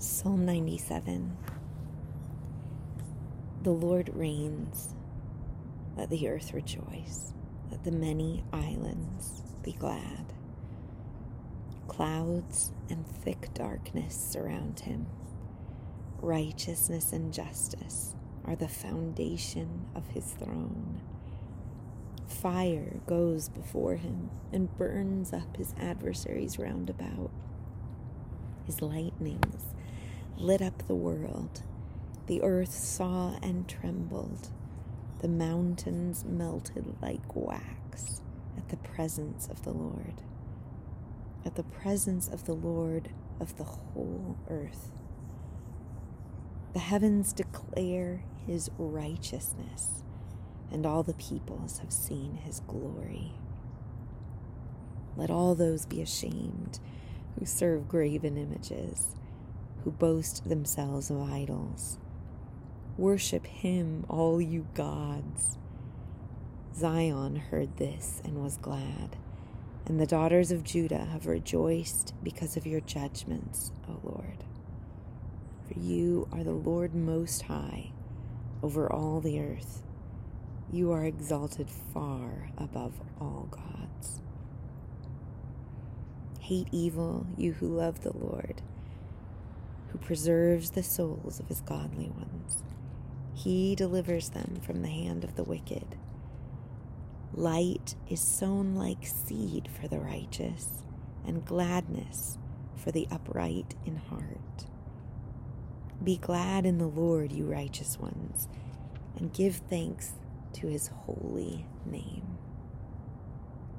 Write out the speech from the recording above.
Psalm 97 The Lord reigns. Let the earth rejoice. Let the many islands be glad. Clouds and thick darkness surround him. Righteousness and justice are the foundation of his throne. Fire goes before him and burns up his adversaries round about. His lightnings lit up the world. The earth saw and trembled. The mountains melted like wax at the presence of the Lord, at the presence of the Lord of the whole earth. The heavens declare his righteousness, and all the peoples have seen his glory. Let all those be ashamed who serve graven images who boast themselves of idols. Worship him, all you gods. Zion heard this and was glad, and the daughters of Judah have rejoiced because of your judgments, O Lord. For you are the Lord Most High over all the earth. You are exalted far above all gods. Hate evil, you who love the Lord who preserves the souls of his godly ones. He delivers them from the hand of the wicked. Light is sown like seed for the righteous, and gladness for the upright in heart. Be glad in the Lord, you righteous ones, and give thanks to his holy name.